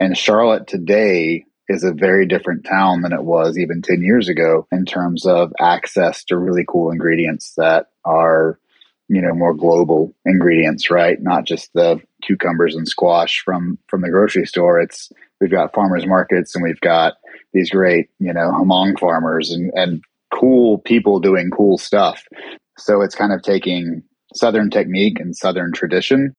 And Charlotte today is a very different town than it was even 10 years ago in terms of access to really cool ingredients that are, you know, more global ingredients, right? Not just the cucumbers and squash from from the grocery store. It's we've got farmers markets and we've got these great, you know, hmong farmers and, and cool people doing cool stuff. So it's kind of taking Southern technique and Southern tradition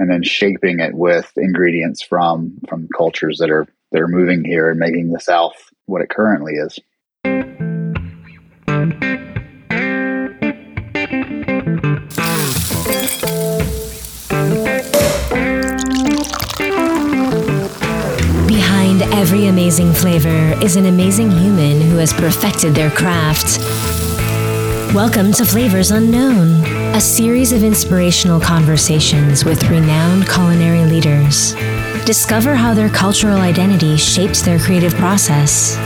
and then shaping it with ingredients from from cultures that are that are moving here and making the South what it currently is. Behind every amazing flavor is an amazing human who has perfected their craft. Welcome to Flavors Unknown, a series of inspirational conversations with renowned culinary leaders. Discover how their cultural identity shapes their creative process.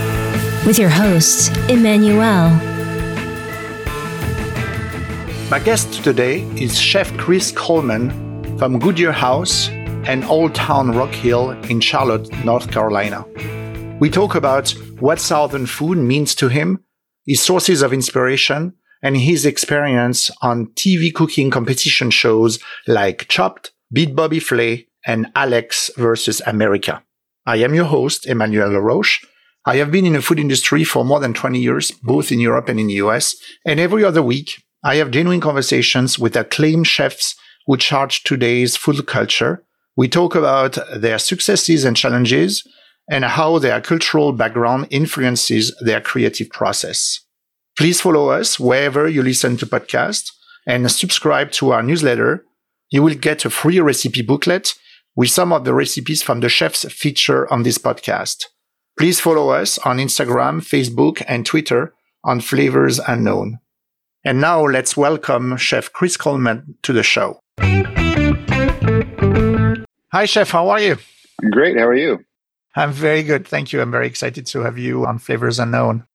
With your host, Emmanuel. My guest today is Chef Chris Coleman from Goodyear House and Old Town Rock Hill in Charlotte, North Carolina. We talk about what Southern food means to him, his sources of inspiration, and his experience on TV cooking competition shows like Chopped, Beat Bobby Flay, and Alex versus America. I am your host, Emmanuel Laroche. I have been in the food industry for more than 20 years, both in Europe and in the US, and every other week, I have genuine conversations with acclaimed chefs who charge today's food culture. We talk about their successes and challenges and how their cultural background influences their creative process. Please follow us wherever you listen to podcasts and subscribe to our newsletter. You will get a free recipe booklet with some of the recipes from the chefs featured on this podcast. Please follow us on Instagram, Facebook, and Twitter on Flavors Unknown. And now let's welcome Chef Chris Coleman to the show. Hi, Chef. How are you? Great. How are you? I'm very good. Thank you. I'm very excited to have you on Flavors Unknown.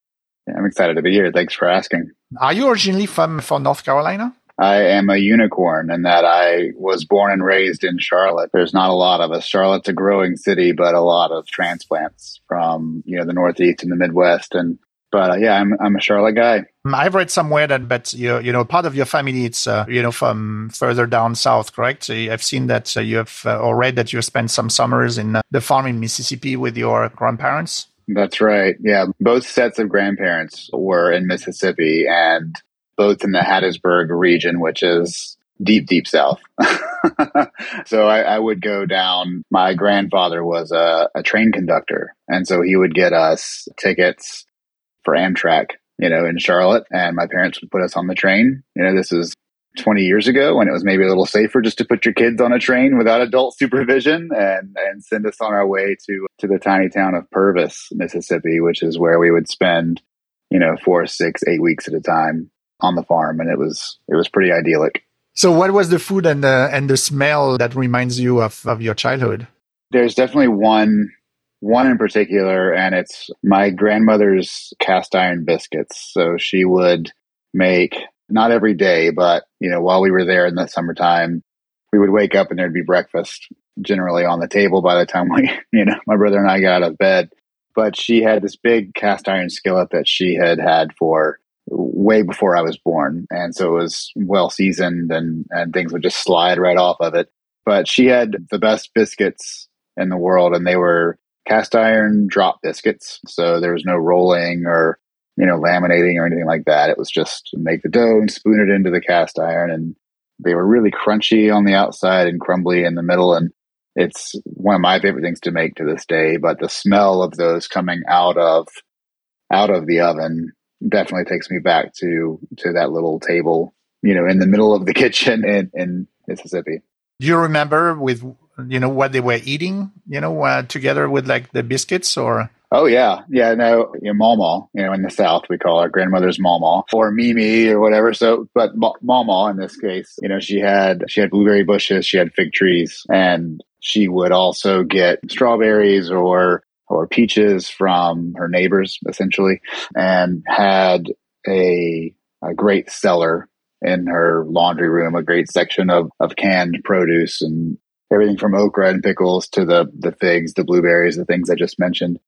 I'm excited to be here. Thanks for asking. Are you originally from, from North Carolina? I am a unicorn in that I was born and raised in Charlotte. There's not a lot of us. Charlotte's a growing city, but a lot of transplants from, you know, the Northeast and the Midwest. And, but uh, yeah, I'm, I'm a Charlotte guy. I've read somewhere that, but you, you know, part of your family, it's, uh, you know, from further down south, correct? So I've seen that uh, you have, uh, or read that you spent some summers in uh, the farm in Mississippi with your grandparents. That's right. Yeah. Both sets of grandparents were in Mississippi and both in the Hattiesburg region, which is deep, deep south. so I, I, would go down. My grandfather was a, a train conductor. And so he would get us tickets for Amtrak, you know, in Charlotte. And my parents would put us on the train. You know, this is 20 years ago when it was maybe a little safer just to put your kids on a train without adult supervision and, and send us on our way to, to the tiny town of Purvis, Mississippi, which is where we would spend, you know, four, six, eight weeks at a time on the farm. And it was, it was pretty idyllic. So what was the food and the, and the smell that reminds you of, of your childhood? There's definitely one, one in particular, and it's my grandmother's cast iron biscuits. So she would make not every day, but you know, while we were there in the summertime, we would wake up and there'd be breakfast generally on the table by the time we, you know, my brother and I got out of bed. But she had this big cast iron skillet that she had had for way before I was born. And so it was well seasoned and, and things would just slide right off of it. But she had the best biscuits in the world and they were cast iron drop biscuits. So there was no rolling or you know, laminating or anything like that. It was just make the dough and spoon it into the cast iron. And they were really crunchy on the outside and crumbly in the middle. And it's one of my favorite things to make to this day. But the smell of those coming out of out of the oven definitely takes me back to to that little table, you know, in the middle of the kitchen in, in Mississippi. Do you remember with you know what they were eating, you know, uh, together with like the biscuits or? Oh yeah, yeah. No, you Mama. You know, in the South we call our grandmother's Mama or Mimi or whatever. So, but Mama in this case, you know, she had she had blueberry bushes, she had fig trees, and she would also get strawberries or or peaches from her neighbors, essentially, and had a a great cellar in her laundry room, a great section of of canned produce and everything from okra and pickles to the the figs, the blueberries, the things I just mentioned.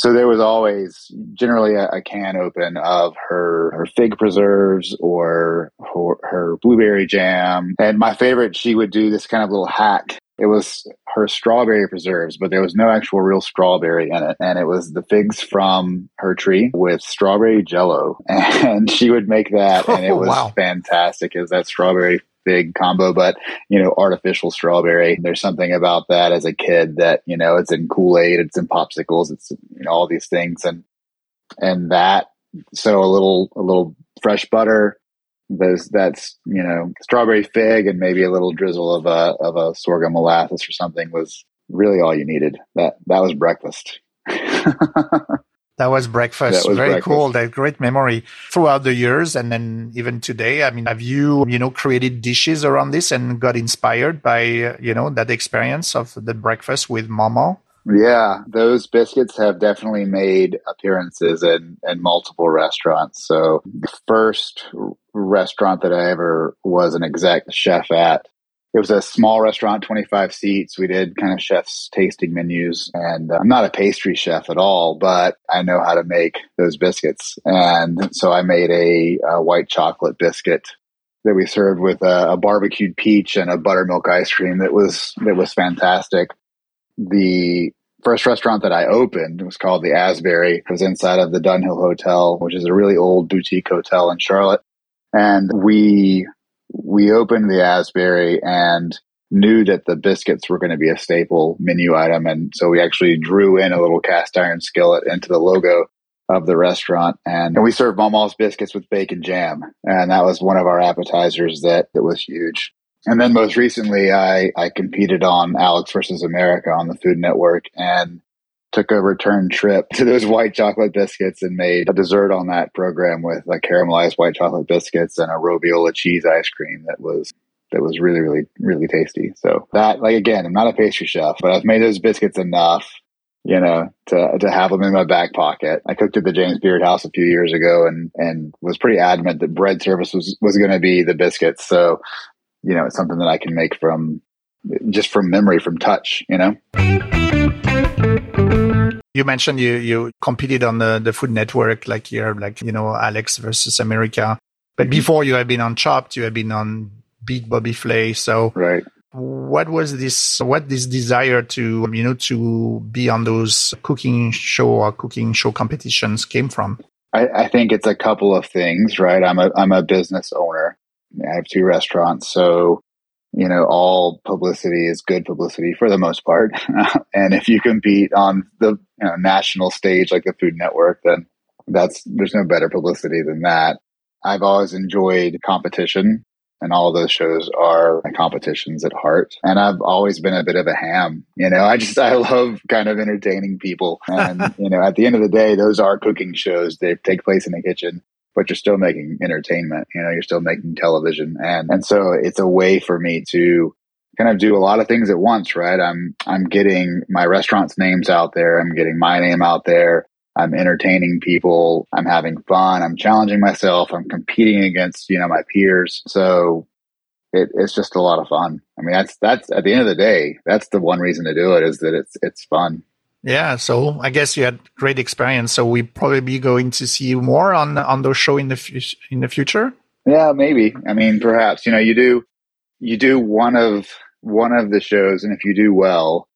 So there was always generally a, a can open of her her fig preserves or her, her blueberry jam. And my favorite, she would do this kind of little hack it was her strawberry preserves, but there was no actual real strawberry in it. And it was the figs from her tree with strawberry jello. And she would make that and it oh, was wow. fantastic. Is that strawberry fig combo, but you know, artificial strawberry. There's something about that as a kid that, you know, it's in Kool-Aid, it's in popsicles, it's you know, all these things. And and that so a little a little fresh butter, those that's you know strawberry fig and maybe a little drizzle of a of a sorghum molasses or something was really all you needed. That that was breakfast. that was breakfast. That was Very breakfast. cool. That great memory throughout the years and then even today. I mean, have you you know created dishes around this and got inspired by you know that experience of the breakfast with Mama? Yeah, those biscuits have definitely made appearances in, in multiple restaurants. So, the first restaurant that I ever was an exec chef at, it was a small restaurant, 25 seats. We did kind of chef's tasting menus. And uh, I'm not a pastry chef at all, but I know how to make those biscuits. And so I made a, a white chocolate biscuit that we served with a, a barbecued peach and a buttermilk ice cream that was that was fantastic the first restaurant that I opened was called the Asbury. It was inside of the Dunhill Hotel, which is a really old boutique hotel in Charlotte. And we we opened the Asbury and knew that the biscuits were going to be a staple menu item. And so we actually drew in a little cast iron skillet into the logo of the restaurant. And we served Mama's biscuits with bacon jam. And that was one of our appetizers that, that was huge. And then most recently, I, I competed on Alex versus America on the Food Network and took a return trip to those white chocolate biscuits and made a dessert on that program with like caramelized white chocolate biscuits and a Robiola cheese ice cream that was that was really really really tasty. So that like again, I'm not a pastry chef, but I've made those biscuits enough, you know, to to have them in my back pocket. I cooked at the James Beard House a few years ago and and was pretty adamant that bread service was was going to be the biscuits. So you know, it's something that I can make from just from memory, from touch, you know. You mentioned you you competed on the, the Food Network, like here, like you know, Alex versus America. But mm-hmm. before you had been on Chopped, you had been on Beat Bobby Flay. So right. What was this? What this desire to you know to be on those cooking show or cooking show competitions came from? I, I think it's a couple of things, right? I'm a I'm a business owner, I have two restaurants, so you know all publicity is good publicity for the most part. and if you compete on the you know, national stage like the Food Network, then that's there's no better publicity than that. I've always enjoyed competition, and all those shows are competitions at heart. And I've always been a bit of a ham. You know, I just I love kind of entertaining people, and you know, at the end of the day, those are cooking shows. They take place in the kitchen but you're still making entertainment. You know, you're still making television, and and so it's a way for me to kind of do a lot of things at once. Right? I'm I'm getting my restaurant's names out there. I'm getting my name out there. I'm entertaining people. I'm having fun. I'm challenging myself. I'm competing against you know my peers. So it, it's just a lot of fun. I mean, that's that's at the end of the day, that's the one reason to do it is that it's it's fun. Yeah, so I guess you had great experience. So we probably be going to see you more on on those show in the fu- in the future. Yeah, maybe. I mean, perhaps. You know, you do you do one of one of the shows, and if you do well,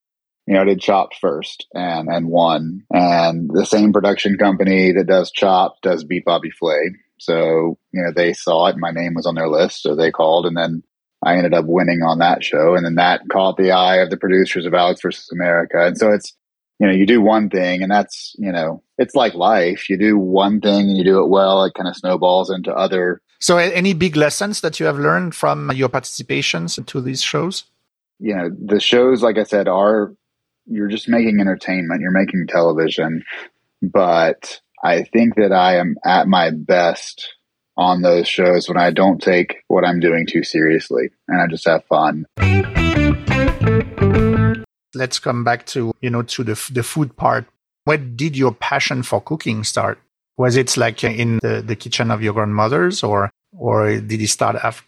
you know, I did Chopped first and and won, and the same production company that does Chopped does Beat Bobby Flay. So you know, they saw it. My name was on their list, so they called, and then I ended up winning on that show, and then that caught the eye of the producers of Alex versus America, and so it's you know, you do one thing and that's, you know, it's like life. You do one thing and you do it well, it kind of snowballs into other. So, any big lessons that you have learned from your participations to these shows? You know, the shows, like I said, are you're just making entertainment, you're making television. But I think that I am at my best on those shows when I don't take what I'm doing too seriously and I just have fun let's come back to, you know, to the, the food part. Where did your passion for cooking start? Was it like in the, the kitchen of your grandmother's or, or did it start af-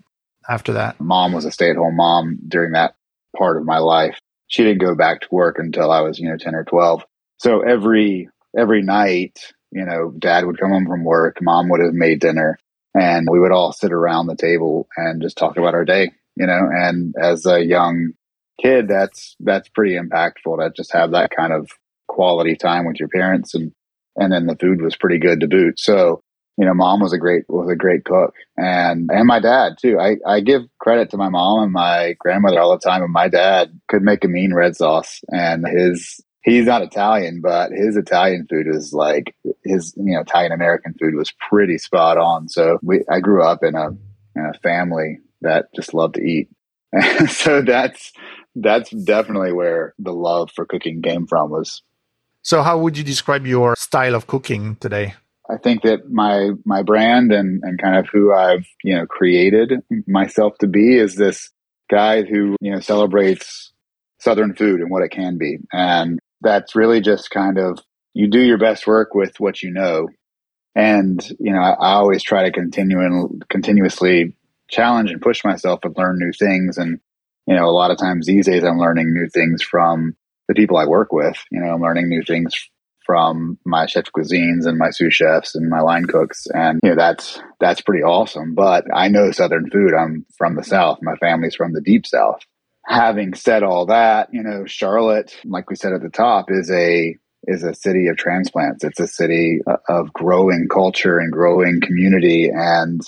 after that? Mom was a stay at home mom during that part of my life. She didn't go back to work until I was, you know, 10 or 12. So every, every night, you know, dad would come home from work, mom would have made dinner and we would all sit around the table and just talk about our day, you know, and as a young kid, that's, that's pretty impactful to just have that kind of quality time with your parents and, and then the food was pretty good to boot. So, you know, mom was a great was a great cook, and and my dad too. I I give credit to my mom and my grandmother all the time, and my dad could make a mean red sauce, and his he's not Italian, but his Italian food is like his you know Italian American food was pretty spot on. So we I grew up in a in a family that just loved to eat, and so that's that's definitely where the love for cooking came from was. So how would you describe your style of cooking today? I think that my my brand and and kind of who I've you know created myself to be is this guy who you know celebrates Southern food and what it can be, and that's really just kind of you do your best work with what you know, and you know I, I always try to continue and continuously challenge and push myself and learn new things, and you know a lot of times these days I'm learning new things from the people I work with. You know I'm learning new things from my chef cuisines and my sous chefs and my line cooks. And, you know, that's, that's pretty awesome. But I know Southern food. I'm from the South. My family's from the deep South. Having said all that, you know, Charlotte, like we said at the top, is a, is a city of transplants. It's a city uh, of growing culture and growing community. And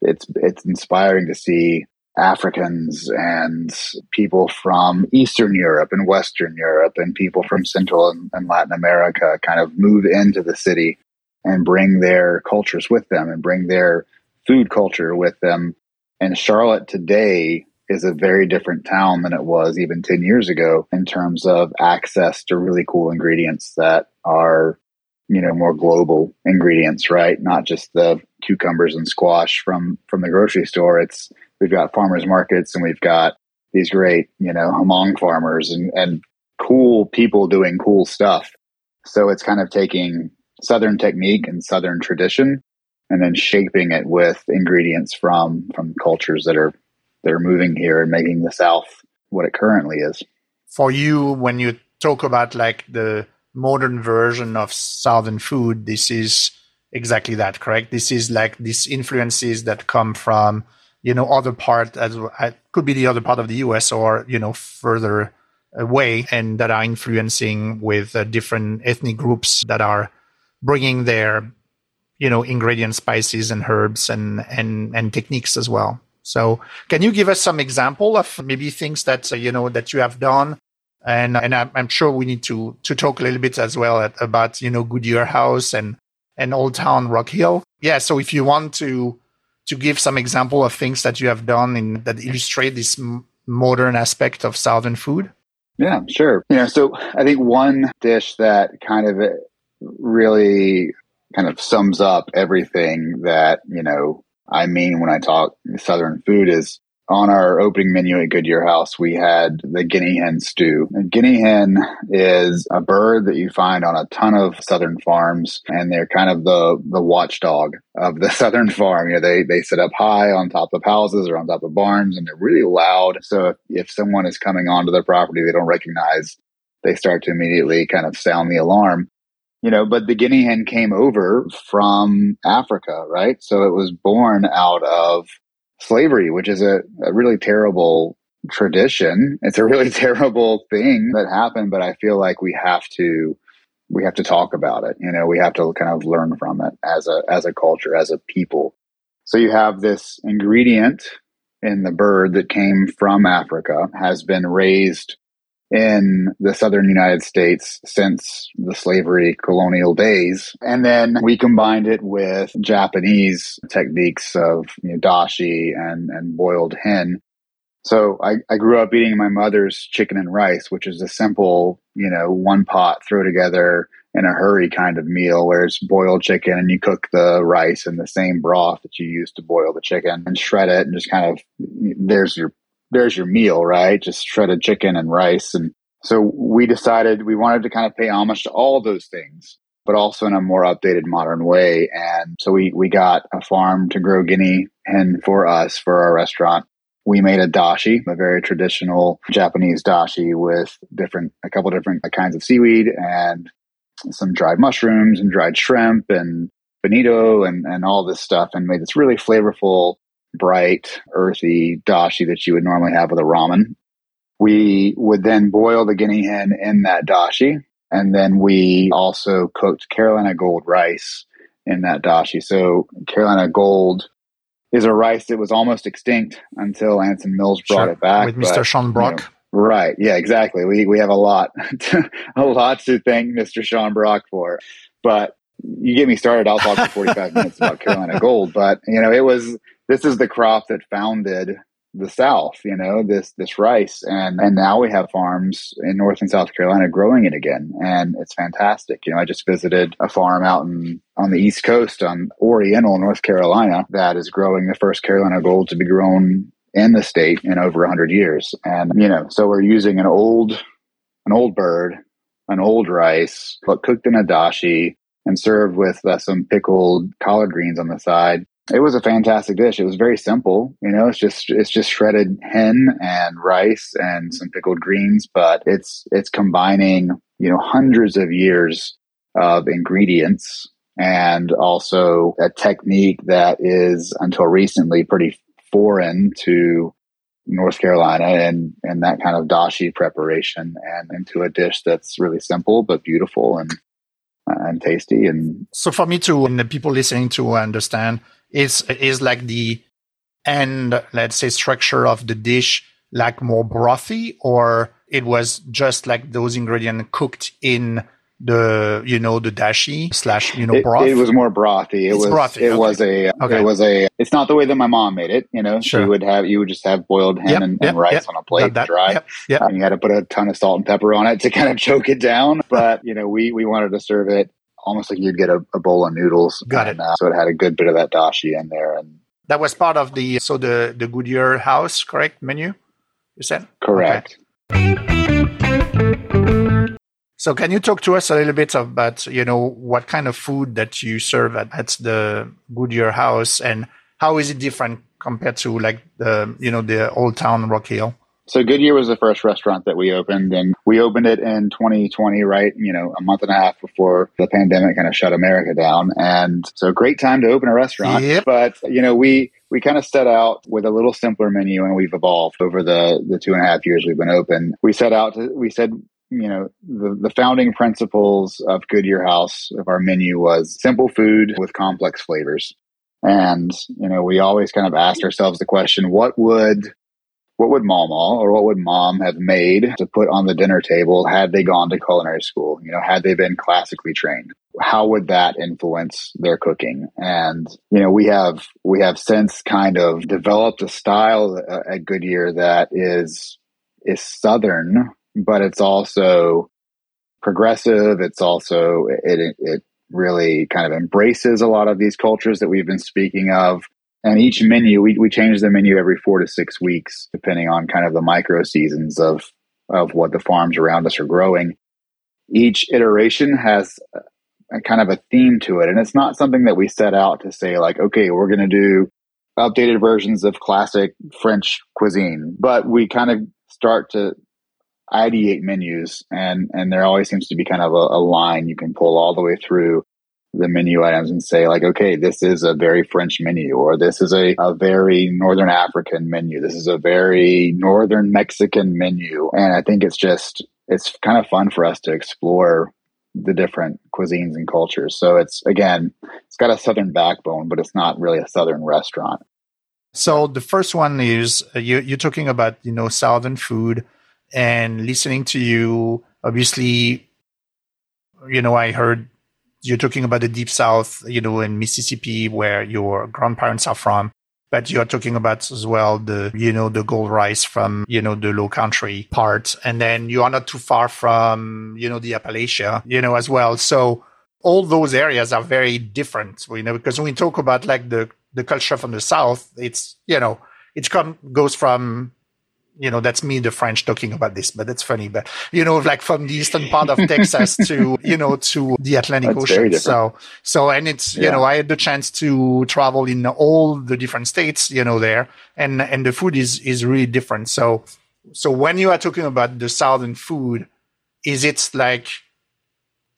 it's, it's inspiring to see Africans and people from Eastern Europe and Western Europe and people from Central and, and, Latin America kind of move into the city and bring their cultures with them and bring their food culture with them. And Charlotte today is a very different town than it was even 10 years ago in terms of access to really cool ingredients that are, you know, more global ingredients, right? Not just the cucumbers and squash from, from the grocery store. It's, we've got farmers markets and we've got these great, you know, hmong farmers and, and cool people doing cool stuff. So it's kind of taking Southern technique and Southern tradition and then shaping it with ingredients from, from cultures that are, that are moving here and making the South what it currently is. For you, when you talk about like the modern version of Southern food, this is exactly that, correct? This is like these influences that come from you know, other part as could be the other part of the US or, you know, further away and that are influencing with uh, different ethnic groups that are bringing their, you know, ingredient spices and herbs and, and, and techniques as well. So can you give us some example of maybe things that, uh, you know, that you have done? And, and I'm, sure we need to, to talk a little bit as well about, you know, Goodyear House and, and Old Town Rock Hill. Yeah. So if you want to, to give some example of things that you have done in, that illustrate this m- modern aspect of Southern food? Yeah, sure. You know, so I think one dish that kind of uh, really kind of sums up everything that, you know, I mean when I talk Southern food is on our opening menu at Goodyear House, we had the guinea hen stew. A guinea hen is a bird that you find on a ton of southern farms, and they're kind of the the watchdog of the southern farm. You know, they they sit up high on top of houses or on top of barns, and they're really loud. So if, if someone is coming onto their property they don't recognize, they start to immediately kind of sound the alarm. You know, but the guinea hen came over from Africa, right? So it was born out of slavery, which is a, a really terrible tradition. It's a really terrible thing that happened, but I feel like we have to we have to talk about it. You know, we have to kind of learn from it as a as a culture, as a people. So you have this ingredient in the bird that came from Africa has been raised in the southern United States since the slavery colonial days. And then we combined it with Japanese techniques of you know, dashi and, and boiled hen. So I, I grew up eating my mother's chicken and rice, which is a simple, you know, one pot throw together in a hurry kind of meal where it's boiled chicken and you cook the rice in the same broth that you use to boil the chicken and shred it and just kind of there's your there's your meal, right? Just shredded chicken and rice. And so we decided we wanted to kind of pay homage to all those things, but also in a more updated modern way. And so we, we got a farm to grow guinea hen for us for our restaurant. we made a dashi, a very traditional Japanese dashi with different, a couple different kinds of seaweed and some dried mushrooms and dried shrimp and bonito and, and all this stuff and made this really flavorful, bright, earthy dashi that you would normally have with a ramen. We would then boil the guinea hen in that dashi. And then we also cooked Carolina gold rice in that dashi. So Carolina gold is a rice that was almost extinct until Anson Mills brought Sure. it back. with Mr. but, Sean Brock. you know, right. Yeah, exactly. We we have a lot a lot to thank Mr. Sean Brock for. But you get me started, I'll talk for 45 minutes about Carolina Gold. But you know, it was this is the crop that founded the South, you know, this this rice. And and now we have farms in North and South Carolina growing it again. And it's fantastic. You know, I just visited a farm out in on the East Coast on Oriental, North Carolina, that is growing the first Carolina Gold to be grown in the state in over 100 years. And, you know, so we're using an old, an old bird, an old rice, but cooked in a dashi and served with uh, some pickled collard greens on the side. It was a fantastic dish. It was very simple. You know, it's just, it's just shredded hen and rice and some pickled greens, but it's, it's combining, you know, hundreds of years of ingredients and also a technique that is until recently pretty foreign to North Carolina and and that kind of dashi preparation and into a dish that's really simple but beautiful and and tasty and So for me to and the people listening to understand is is like the end, let's say, structure of the dish like more brothy, or it was just like those ingredients cooked in the you know the dashi slash you know it, broth. it was more brothy. It It's was brothy, it okay. was a Okay. it was a it's not the way that my mom made it. You know, Sure. she would have you would just have boiled ham Yep, and, yep, and rice yep. on a plate that. dry. Yep. And you had to put a ton of salt and pepper on it to kind of choke it down. But you know, we we wanted to serve it almost like you'd get a, a bowl of noodles. Got and, it. Uh, so it had a good bit of that dashi in there. And That was part of the so the the Goodyear House, correct menu? You said correct. So can you talk to us a little bit about, you know, what kind of food that you serve at, at the Goodyear House and how is it different compared to like the, you know, the Old Town Rock Hill? So Goodyear was the first restaurant that we opened, and we opened it in 2020, right? You know, a month and a half before the pandemic kind of shut America down. And so, great time to open a restaurant. Yep. But you know, we we kind of set out with a little simpler menu, and we've evolved over the the two and a half years we've been open. We set out to we said. You know, the, the founding principles of Goodyear House of our menu was simple food with complex flavors. And, you know, we always kind of asked ourselves the question, what would what would mama or what would mom have made to put on the dinner table had they gone to culinary school? You know, had they been classically trained? How would that influence their cooking? And, you know, we have, we have since kind of developed a style uh, at Goodyear that is, is Southern, but it's also progressive. It's also, it, it really kind of embraces a lot of these cultures that we've been speaking of. And each menu, we, we change the menu every four to six weeks, depending on kind of the micro seasons of, of what the farms around us are growing. Each iteration has a, kind of a theme to it. And it's not something that we set out to say like, okay, we're going to do updated versions of classic French cuisine, but we kind of start to ideate menus and, and there always seems to be kind of a, a line you can pull all the way through the menu items and say like, okay, this is a very French menu, or this is a, a very Northern African menu. This is a very Northern Mexican menu. And I think it's just, it's kind of fun for us to explore the different cuisines and cultures. So it's, again, it's got a Southern backbone, but it's not really a Southern restaurant. So the first one is uh, you, you're talking about, you know, Southern food and listening to you, obviously, you know, I heard you're talking about the deep south, you know, in Mississippi where your grandparents are from, but you're talking about as well the, you know, the gold rice from, you know, the low country part. And then you are not too far from, you know, the Appalachia, you know, as well. So all those areas are very different, you know, because when we talk about like the, the culture from the south, it's, you know, it come, goes from you know, that's me, the French talking about this, but that's funny. But, you know, like from the eastern part of Texas to, you know, to the Atlantic That's Ocean. So, so, and it's, you know, I had the chance to travel in all the different states, you know, there and, and the food is, is really different. So, so when you are talking about the Southern food, is it like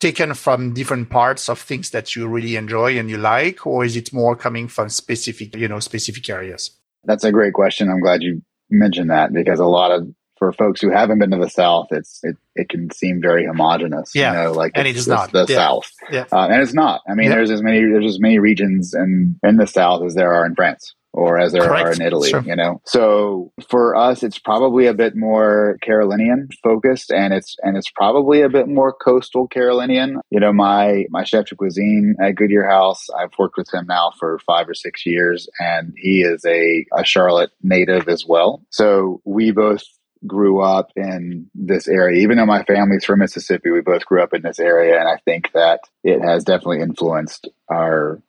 taken from different parts of things that you really enjoy and you like, or is it more coming from specific, you know, specific areas? That's a great question. I'm glad you mentioned that because a lot of for folks who haven't been to the South, it's it, it can seem very homogenous. Yeah, you know, like and it's, it is it's not. the Yeah. South, Yeah. uh, and it's not. I mean, Yeah. there's as many there's as many regions in in the South as there are in France or as there Correct. are in Italy. Sure. You know, so for us, it's probably a bit more Carolinian focused, and it's and it's probably a bit more coastal Carolinian. You know, my my chef de cuisine at Goodyear House, I've worked with him now for five or six years, and he is a a Charlotte native as well. So we both grew up in this area. Even though my family's from Mississippi, we both grew up in this area, and I think that it has definitely influenced our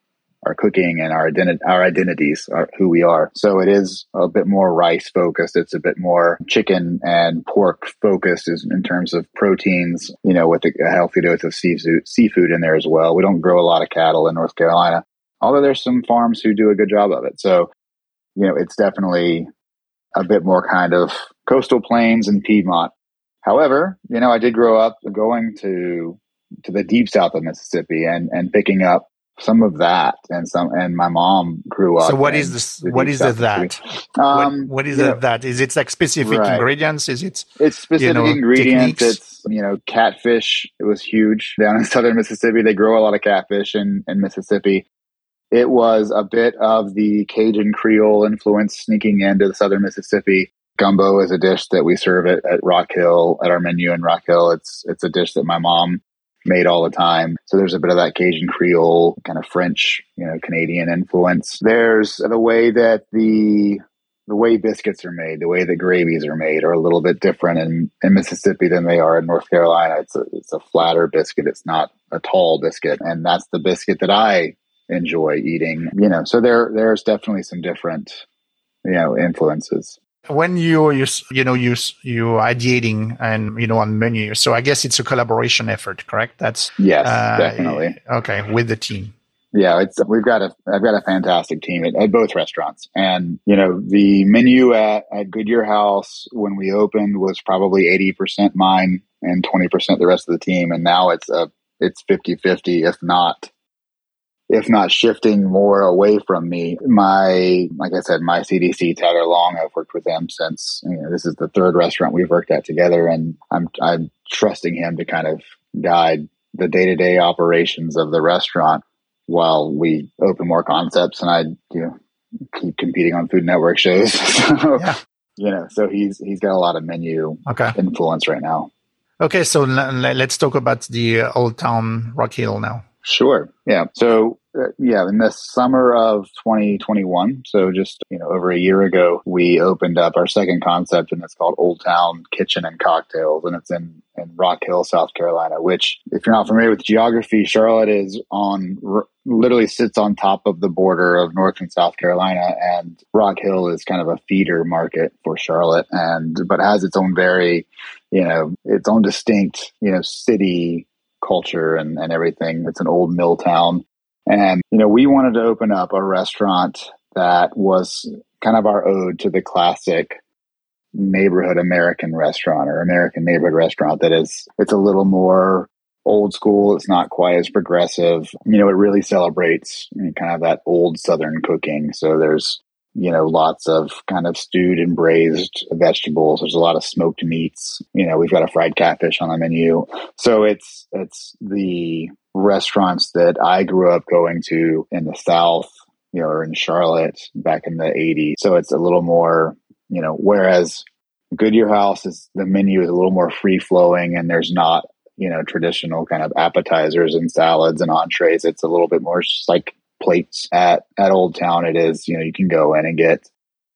our cooking and our identi- our identities, our, who we are. So it is a bit more rice focused. It's a bit more chicken and pork focused in terms of proteins. You know, with a, a healthy dose of seafood seafood in there as well. We don't grow a lot of cattle in North Carolina, although there's some farms who do a good job of it. So you know, it's definitely a bit more kind of coastal plains and Piedmont. However, you know, I did grow up going to to the deep south of Mississippi and and picking up some of that and some and my mom grew up. So what is this? what is that? Mississippi. What, Um, what is you know, that? Is it like specific Right. ingredients? Is it? It's specific know, ingredients. techniques? It's you know, catfish. It was huge down in southern Mississippi. They grow a lot of catfish in, in Mississippi. It was a bit of the Cajun Creole influence sneaking into the southern Mississippi. Gumbo is a dish that we serve at, at Rock Hill at our menu in Rock Hill. It's it's a dish that my mom made all the time. So there's a bit of that Cajun Creole kind of French, you know, Canadian influence. There's the way that the the way biscuits are made, the way that gravies are made are a little bit different in, in Mississippi than they are in North Carolina. It's a it's a flatter biscuit. It's not a tall biscuit. And that's the biscuit that I enjoy eating. You know, so there there's definitely some different, you know, influences. When you you you know you you ideating and you know on menu, so I guess it's a collaboration effort, correct? That's Yes, uh, definitely. okay with the team. Yeah, it's we've got a I've got a fantastic team at, at both restaurants, and you know the menu at, at Goodyear House when we opened was probably eighty percent mine and twenty percent the rest of the team, and now it's a it's 50-50, if not if not shifting more away from me. My like I said, my CDC Tyler Long, I've worked with him since you know, this is the third restaurant we've worked at together, and I'm I'm trusting him to kind of guide the day to day operations of the restaurant while we open more concepts and I you know keep competing on Food Network shows. so Yeah. you know, so he's he's got a lot of menu Okay. influence right now. Okay. So l- let's talk about the uh, Old Town Rock Hill now. Sure. Yeah. So, uh, yeah, in the summer of 2021, so just, you know, over a year ago, we opened up our second concept and it's called Old Town Kitchen and Cocktails and it's in, in Rock Hill, South Carolina, which if you're not familiar with geography, Charlotte is on, r- literally sits on top of the border of North and South Carolina and Rock Hill is kind of a feeder market for Charlotte and, but has its own very, you know, its own distinct, you know, city culture and, and everything. It's an old mill town. And, you know, we wanted to open up a restaurant that was kind of our ode to the classic neighborhood American restaurant or American neighborhood restaurant that is, it's a little more old school. It's not quite as progressive. You know, it really celebrates kind of that old Southern cooking. So there's, you know, lots of kind of stewed and braised vegetables. There's a lot of smoked meats. You know, we've got a fried catfish on the menu. So it's, it's the restaurants that I grew up going to in the South, you know, or in Charlotte back in the 80s. So it's a little more, you know, whereas Goodyear House is the menu is a little more free flowing and there's not, you know, traditional kind of appetizers and salads and entrees. It's a little bit more like plates at, at Old Town. It is, you know, you can go in and get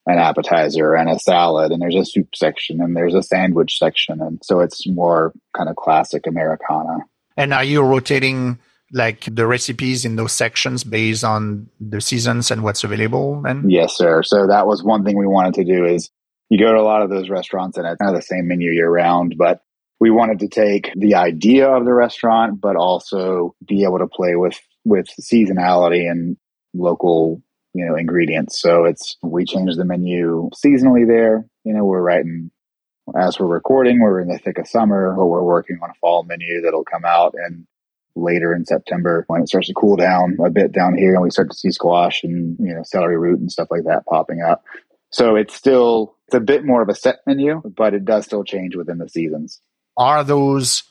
an appetizer and a salad and there's a soup section and there's a sandwich section. And so it's more kind of classic Americana. And are you rotating like the recipes in those sections based on the seasons and what's available then? Yes, sir. So that was one thing we wanted to do is you go to a lot of those restaurants and it's kind of the same menu year round, but we wanted to take the idea of the restaurant, but also be able to play with, with seasonality and local, you know, ingredients. So it's, we change the menu seasonally there. You know, we're writing as we're recording, we're in the thick of summer, but we're working on a fall menu that'll come out and later in September when it starts to cool down a bit down here and we start to see squash and you know celery root and stuff like that popping up. So it's still it's a bit more of a set menu, but it does still change within the seasons. Are those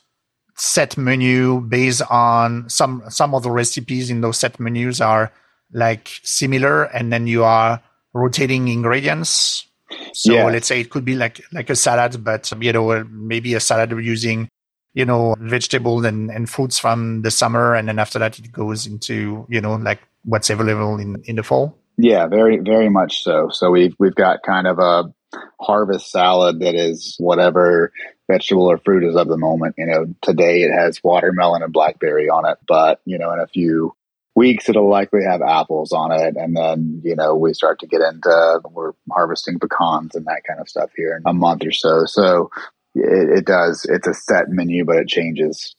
set menu based on some some of the recipes in those set menus are like similar and then you are rotating ingredients? So yeah. let's say it could be like like a salad, but you know maybe a salad using you know, vegetables and, and fruits from the summer. And then after that, it goes into, you know, like what's available in, in the fall. Yeah, very, very much so. So we've, we've got kind of a harvest salad that is whatever vegetable or fruit is of the moment. You know, today it has watermelon and blackberry on it, but, you know, in a few weeks it'll likely have apples on it and then you know we start to get into we're harvesting pecans and that kind of stuff here in a month or so so it, it does. It's a set menu, but it changes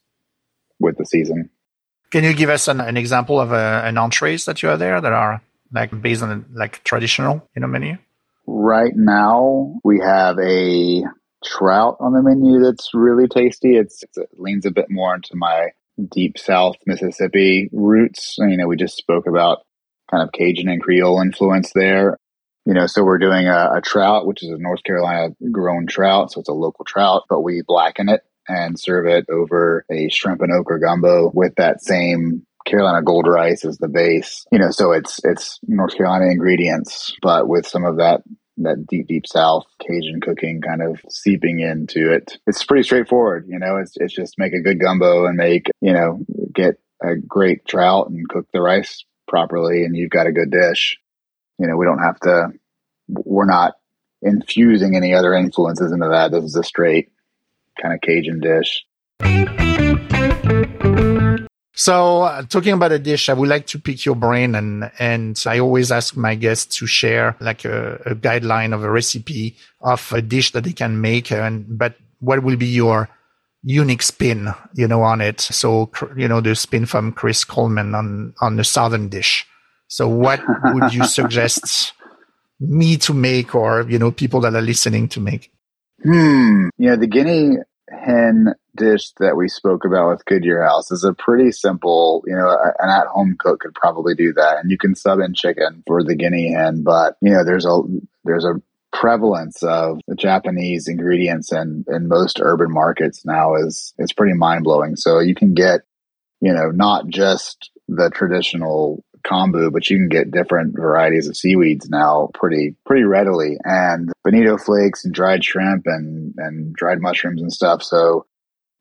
with the season. Can you give us an, an example of a, an entrees that you have there that are like based on like traditional you know menu? Right now, we have a trout on the menu that's really tasty. It's, it leans a bit more into my deep South Mississippi roots. You know, we just spoke about kind of Cajun and Creole influence there. You know, so we're doing a, a trout, which is a North Carolina grown trout. So it's a local trout, but we blacken it and serve it over a shrimp and okra gumbo with that same Carolina gold rice as the base. You know, so it's it's North Carolina ingredients, but with some of that that deep deep south Cajun cooking kind of seeping into it. It's pretty straightforward, you know, it's it's just make a good gumbo and make, you know, get a great trout and cook the rice properly and you've got a good dish you know, we don't have to, we're not infusing any other influences into that. This is a straight kind of Cajun dish. So, uh, talking about a dish, I would like to pick your brain, and and I always ask my guests to share like a, a guideline of a recipe of a dish that they can make, and but what will be your unique spin, you know, on it? So, you know, the spin from Chris Coleman on on the southern dish. So what would you suggest me to make or, you know, people that are listening to make? Hmm. You know, the guinea hen dish that we spoke about with Goodyear House is a pretty simple, you know, an at home cook could probably do that. And you can sub in chicken for the guinea hen, but you know, there's a, there's a prevalence of the Japanese ingredients in, in most urban markets now is, is pretty mind blowing. So you can get, you know, not just the traditional kombu, but you can get different varieties of seaweeds now pretty pretty readily, and bonito flakes and dried shrimp and and dried mushrooms and stuff. So,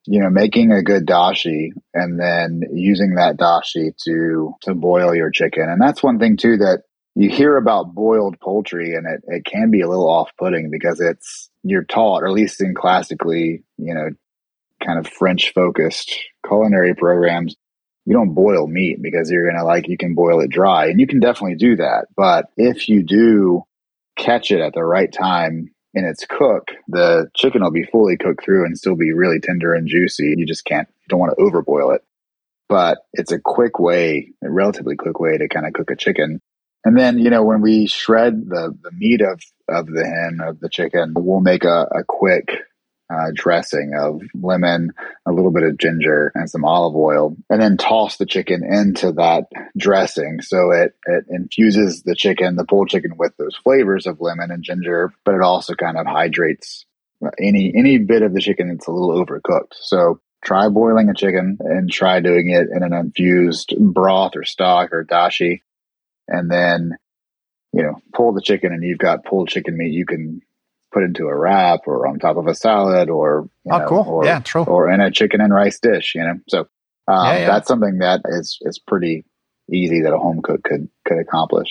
you know, making a good dashi and then using that dashi to to boil your chicken, and that's one thing too that you hear about boiled poultry, and it it can be a little off putting because it's you're taught, or at least in classically, you know, kind of French focused culinary programs you don't boil meat because you're going to like, you can boil it dry and you can definitely do that. But if you do catch it at the right time in its cook, the chicken will be fully cooked through and still be really tender and juicy. You just can't, you don't want to overboil it. But it's a quick way, a relatively quick way to kind of cook a chicken. And then, you know, when we shred the, the meat of, of the hen, of the chicken, we'll make a, a quick uh, dressing of lemon, a little bit of ginger, and some olive oil, and then toss the chicken into that dressing. So it, it infuses the chicken, the pulled chicken, with those flavors of lemon and ginger, but it also kind of hydrates any any bit of the chicken that's a little overcooked. So try boiling a chicken and try doing it in an infused broth or stock or dashi, and then you know pull the chicken, and you've got pulled chicken meat. You can put into a wrap or on top of a salad or oh, know, cool. or, yeah, true. or in a chicken and rice dish, you know. So um, yeah, yeah. that's something that is is pretty easy that a home cook could could accomplish.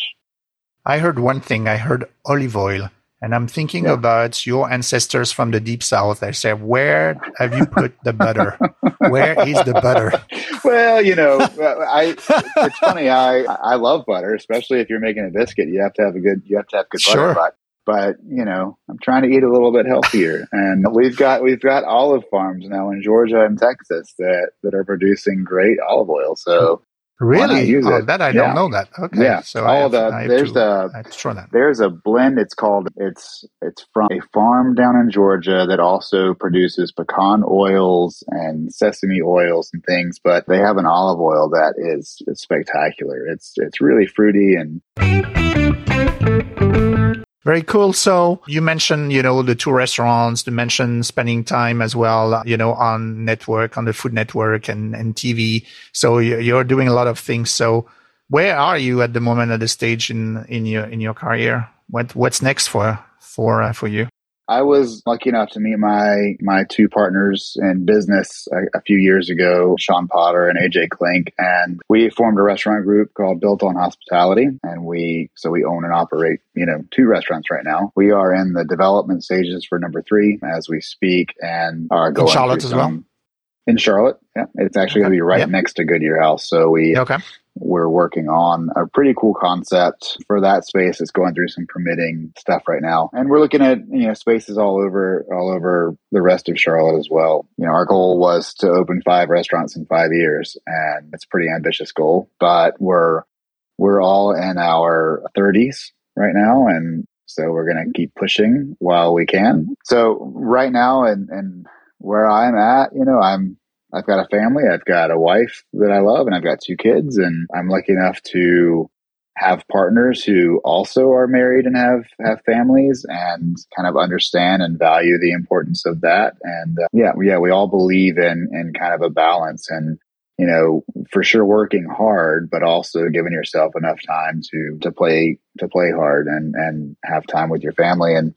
I heard one thing. I heard olive oil, and I'm thinking yeah. about your ancestors from the deep south. I said, where have you put the butter? where is the butter? Well, you know, I it's funny. I I love butter, especially if you're making a biscuit. You have to have a good you have to have good butter. Sure. But but you know, I'm trying to eat a little bit healthier. and we've got we've got olive farms now in Georgia and Texas that that are producing great olive oil. So Really? Oh, that I yeah. don't know that. Okay. Yeah. So all have, the there's to, the there's a blend. It's called it's it's from a farm down in Georgia that also produces pecan oils and sesame oils and things. But they have an olive oil that is, is spectacular. It's it's really fruity and. Very cool. So you mentioned, you know, the two restaurants, you mentioned spending time as well, you know, on network, on the food network and, and TV. So you're doing a lot of things. So where are you at the moment at the stage in, in your, in your career? What, what's next for, for, uh, for you? I was lucky enough to meet my my two partners in business a, a, few years ago, Sean Potter and AJ Klink, and we formed a restaurant group called Built on Hospitality, and we so we own and operate you know two restaurants right now. We are in the development stages for number three as we speak, and are going in Charlotte as well. In Charlotte, yeah, it's actually going to be right yep. next to Goodyear House. So we okay we're working on a pretty cool concept for that space. It's going through some permitting stuff right now. And we're looking at, you know, spaces all over, all over the rest of Charlotte as well. You know, our goal was to open five restaurants in five years and it's a pretty ambitious goal, but we're, we're all in our thirties right now. And so we're going to keep pushing while we can. So right now and, and where I'm at, you know, I'm, I've got a family, I've got a wife that I love, and I've got two kids, and I'm lucky enough to have partners who also are married and have have families and kind of understand and value the importance of that. And uh, yeah yeah we all believe in in kind of a balance and you know for sure working hard but also giving yourself enough time to to play to play hard and and have time with your family. And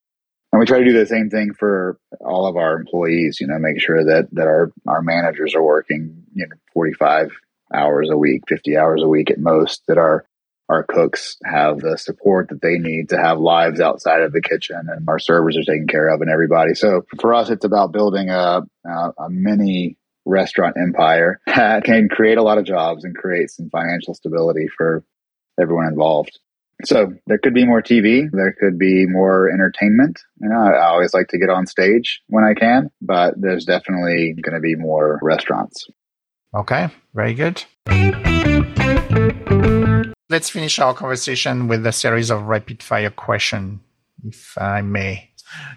and we try to do the same thing for all of our employees, you know, make sure that, that our, our managers are working, you know, 45 hours a week, 50 hours a week at most, that our, our cooks have the support that they need to have lives outside of the kitchen and our servers are taken care of and everybody. So for us, it's about building a, a, a mini restaurant empire that can create a lot of jobs and create some financial stability for everyone involved. So there could be more TV. There could be more entertainment. You know, I, always like to get on stage when I can, but there's definitely going to be more restaurants. Okay, very good. Let's finish our conversation with a series of rapid fire questions, if I may.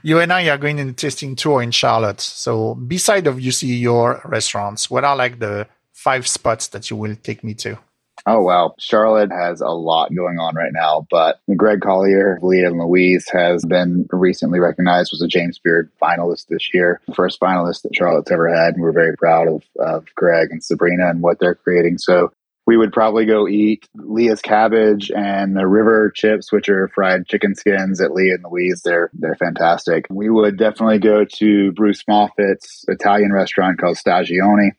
You and I are going on a tasting tour in Charlotte. So beside of you see your restaurants, what are like the five spots that you will take me to? Oh, wow. Charlotte has a lot going on right now, but Greg Collier, Leah and Louise has been recently recognized as a James Beard finalist this year, first finalist that Charlotte's ever had. And we're very proud of, of Greg and Sabrina and what they're creating. So we would probably go eat Leah's cabbage and the river chips, which are fried chicken skins at Leah and Louise. They're they're fantastic. We would definitely go to Bruce Moffett's Italian restaurant called Stagioni.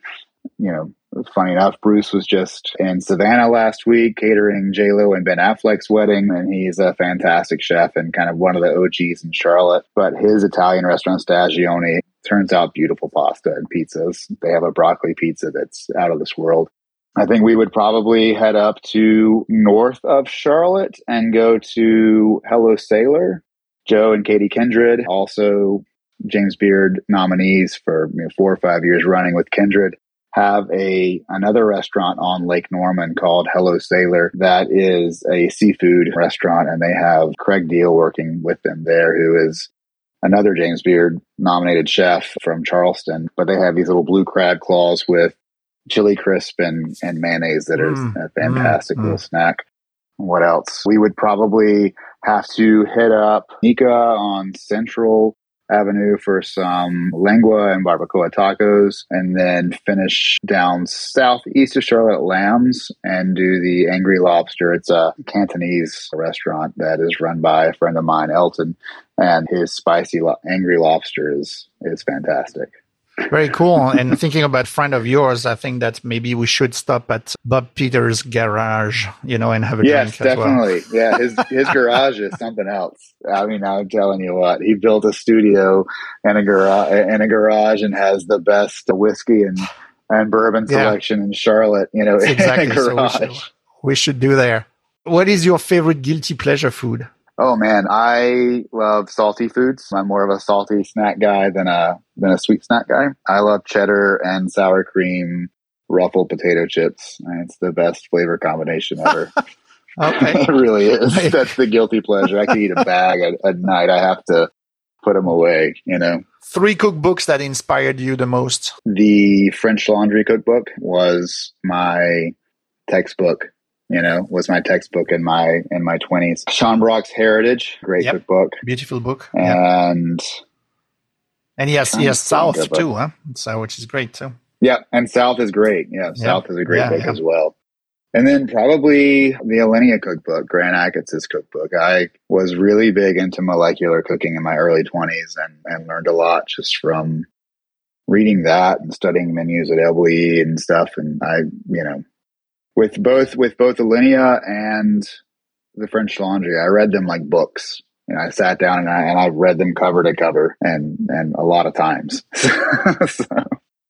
You know, funny enough, Bruce was just in Savannah last week catering J Lo and Ben Affleck's wedding, and he's a fantastic chef and kind of one of the OGs in Charlotte. But his Italian restaurant Stagioni turns out beautiful pasta and pizzas. They have a broccoli pizza that's out of this world. I think we would probably head up to north of Charlotte and go to Hello Sailor. Joe and Katie Kindred, also James Beard nominees for you know, four or five years running with Kindred have a another restaurant on Lake Norman called Hello Sailor that is a seafood restaurant and they have Craig Deihl working with them there who is another James Beard nominated chef from Charleston but they have these little blue crab claws with chili crisp and, and mayonnaise that is mm, a fantastic mm, little mm. snack. What else? We would probably have to hit up Nika on Central Avenue for some lengua and barbacoa tacos, and then finish down southeast of Charlotte Lambs and do the Angry Lobster. It's a Cantonese restaurant that is run by a friend of mine, Elton, and his spicy lo- Angry Lobster is is fantastic. Very cool. and thinking about friend of yours, I think that maybe we should stop at Bob Peters' garage, you know, and have a yes, drink. definitely. Well. yeah, his his garage is something else. I mean, I'm telling you what, he built a studio and a garage and a garage and has the best whiskey and and bourbon selection yeah. in Charlotte. You know, exactly. So we, should, we should do there. What is your favorite guilty pleasure food? Oh man, I love salty foods. I'm more of a salty snack guy than a than a sweet snack guy. I love cheddar and sour cream ruffled potato chips. It's the best flavor combination ever. okay. it really is. That's the guilty pleasure. I could eat a bag at, at night. I have to put them away, you know. Three cookbooks that inspired you the most. The French Laundry cookbook was my textbook you know, was my textbook in my in my twenties. Sean Brock's Heritage, great yep. cookbook, beautiful book, and yep. and he has he has South too, huh? So which is great too. Yeah, and South is great. Yeah, South is a great yeah, book yeah. as well. And then probably the Alinea cookbook, Grant Achatz' cookbook. I was really big into molecular cooking in my early 20s and, and learned a lot just from reading that and studying menus at elBulli and stuff. And I, you know, with both with both Alinea and the French Laundry. I read them like books. And I sat down and I and I read them cover to cover and and a lot of times. so.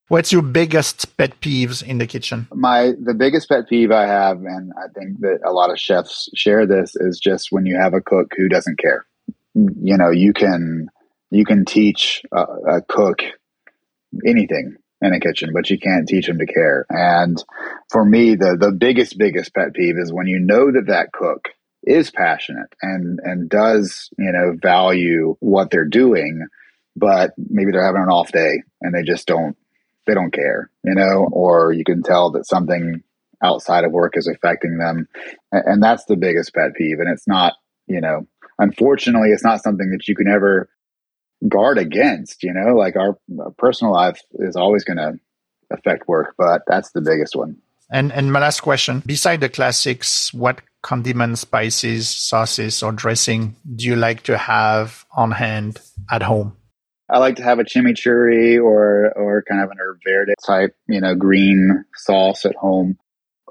What's your biggest pet peeves in the kitchen? My the biggest pet peeve I have, and I think that a lot of chefs share this, is just when you have a cook who doesn't care. You know, you can you can teach a, a cook anything in a kitchen, but you can't teach them to care. And for me, the the biggest biggest pet peeve is when you know that that cook is passionate and and does you know value what they're doing, but maybe they're having an off day and they just don't they don't care, you know, or you can tell that something outside of work is affecting them, and that's the biggest pet peeve. And it's not you know unfortunately it's not something that you can ever guard against you know like our personal life is always going to affect work but that's the biggest one and and my last question beside the classics what condiments spices sauces or dressing do you like to have on hand at home I like to have a chimichurri or or kind of an herb verde type, you know, green sauce at home.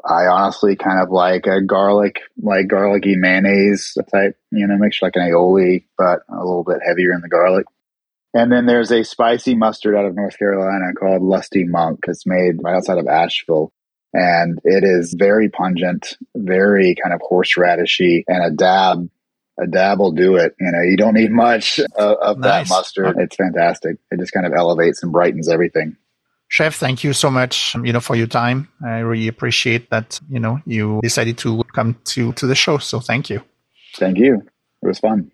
I honestly kind of like a garlic, like garlicky mayonnaise type, you know, makes like an aioli, but a little bit heavier in the garlic. And then there's a spicy mustard out of North Carolina called Lusty Monk. It's made right outside of Asheville. And it is very pungent, very kind of horseradishy, and a dab, a dab will do it. You know, you don't need much of, of nice. that mustard. It's fantastic. It just kind of elevates and brightens everything. Chef, thank you so much, um, you know, for your time. I really appreciate that, you know, you decided to come to, to the show. So thank you. Thank you. It was fun.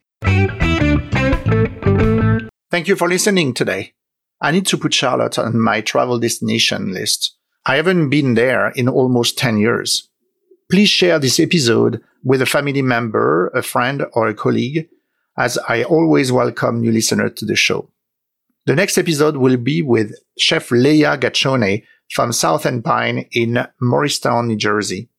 Thank you for listening today. I need to put Charlotte on my travel destination list. I haven't been there in almost 10 years. Please share this episode with a family member, a friend, or a colleague, as I always welcome new listeners to the show. The next episode will be with Chef Leia Gaccione from South + Pine in Morristown, New Jersey.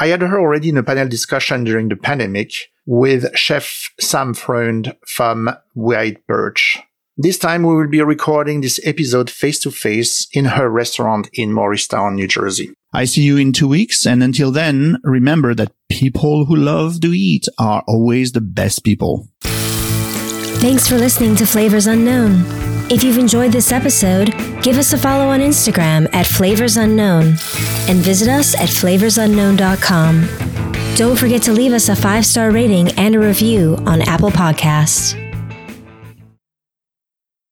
I had her already in a panel discussion during the pandemic, with Chef Sam Freund from White Birch. This time we will be recording this episode face to face in her restaurant in Morristown, New Jersey. I see you in two weeks. And until then, remember that people who love to eat are always the best people. Thanks for listening to Flavors Unknown. If you've enjoyed this episode, give us a follow on Instagram at Flavors Unknown and visit us at flavorsunknown.com. Don't forget to leave us a five star rating and a review on Apple Podcasts.